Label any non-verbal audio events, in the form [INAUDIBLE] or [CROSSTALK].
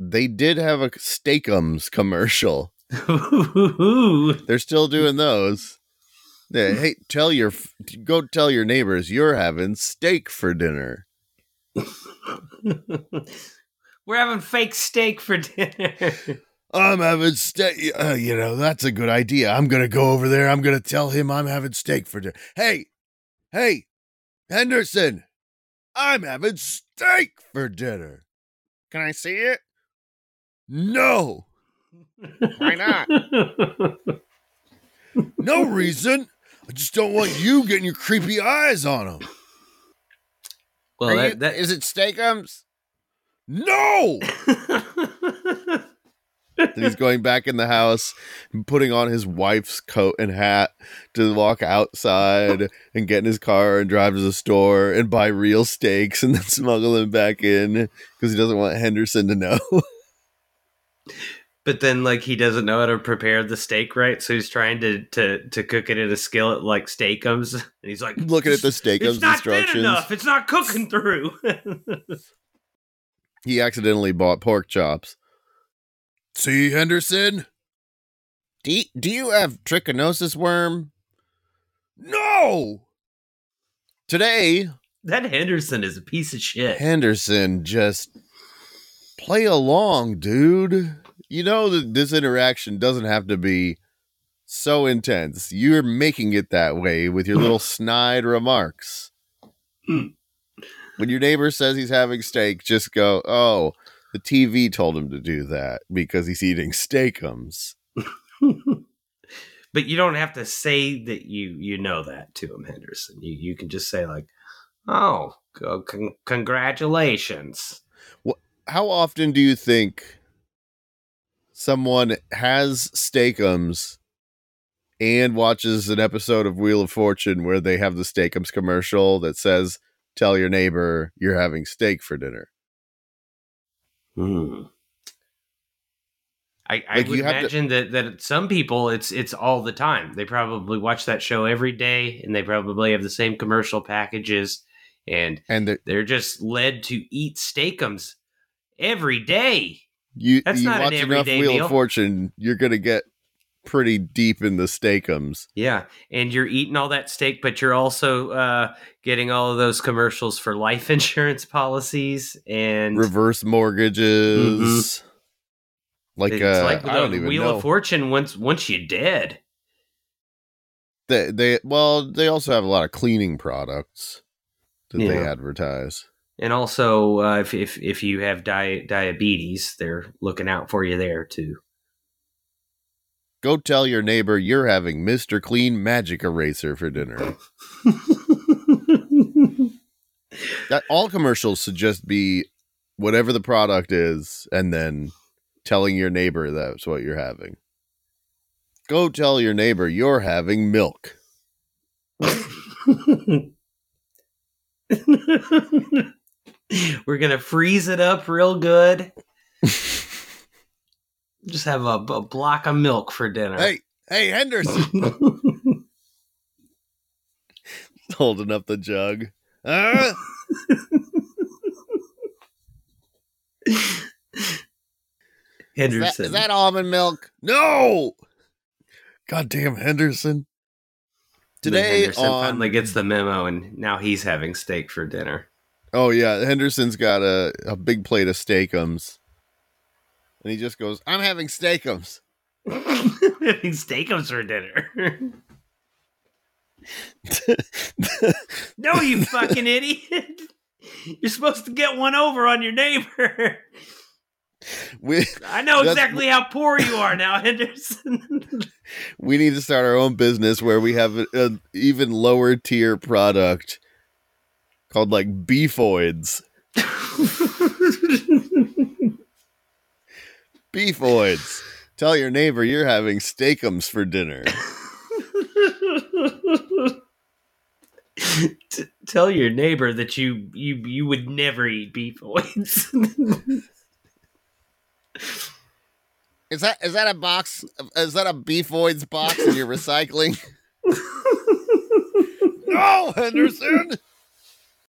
they did have a Steakums commercial. [LAUGHS] They're still doing those. Yeah, [LAUGHS] hey, tell your go tell your neighbors you're having steak for dinner. [LAUGHS] We're having fake steak for dinner. I'm having steak. Uh, you know that's a good idea. I'm gonna go over there. I'm gonna tell him I'm having steak for dinner. Hey, hey, Henderson, I'm having steak for dinner. Can I see it? No. Why not? No [LAUGHS] reason. I just don't want you getting your creepy eyes on him. well, that, that is it Steakums? No. Then he's going back in the house and putting on his wife's coat and hat to walk outside and get in his car and drive to the store and buy real steaks and then [LAUGHS] smuggle them back in because he doesn't want Henderson to know. [LAUGHS] but then like he doesn't know how to prepare the steak right, so he's trying to to to cook it in a skillet like steakums, and he's like Looking at the Steakums It's not thin instructions. enough. It's not cooking through. [LAUGHS] He accidentally bought pork chops. See, Henderson? Do you, do you have trichinosis worm? No! Today, that Henderson is a piece of shit. Henderson just play along, dude. You know that this interaction doesn't have to be so intense. You're making it that way with your little [LAUGHS] snide remarks. when your neighbor says he's having steak, just go, "Oh, the TV told him to do that because he's eating steakums." [LAUGHS] but you don't have to say that you you know that to him, Henderson. You you can just say like, "Oh, con- congratulations." How often do you think someone has steakums and watches an episode of Wheel of Fortune where they have the steakums commercial that says, "Tell your neighbor you're having steak for dinner"? Hmm. I, I Like, would you have to- imagine that that some people it's it's all the time. They probably watch that show every day, and they probably have the same commercial packages, and And the, they're just led to eat steakums every day. you That's you not an watch enough Wheel meal. of Fortune, you're gonna get pretty deep in the steakums. Yeah, and you're eating all that steak, but you're also uh, getting all of those commercials for life [LAUGHS] insurance policies and Reverse mortgages. Like Mm-hmm. it's uh, like I don't the even Wheel know. of Fortune once once you're dead. they, they well, they also have a lot of cleaning products that they advertise. And also, uh, if, if if you have di- diabetes, they're looking out for you there too. Go tell your neighbor you're having Mr. Clean Magic Eraser for dinner. [LAUGHS] that all commercials should just be whatever the product is, and then telling your neighbor that's what you're having. Go tell your neighbor you're having milk. [LAUGHS] [LAUGHS] We're gonna freeze it up real good. [LAUGHS] Just have a, a block of milk for dinner. Hey, hey, Henderson, [LAUGHS] holding up the jug. Is Henderson. that, is that almond milk? No. Goddamn Henderson. Today Henderson on finally gets the memo, and now he's having steak for dinner. Oh yeah, Henderson's got a, a big plate of steakums. And he just goes, I'm having steakums. [LAUGHS] having steakums for dinner. [LAUGHS] no, you fucking idiot! You're supposed to get one over on your neighbor. we I know exactly how poor you are now, Henderson. [LAUGHS] we need to start our own business where we have an even lower tier product called like beefoids. [LAUGHS] Beefoids. Tell your neighbor you're having steakums for dinner. [LAUGHS] T- tell your neighbor that you you you would never eat beefoids. [LAUGHS] Is that is that a box? Is that a beefoids box in your recycling? no, Henderson.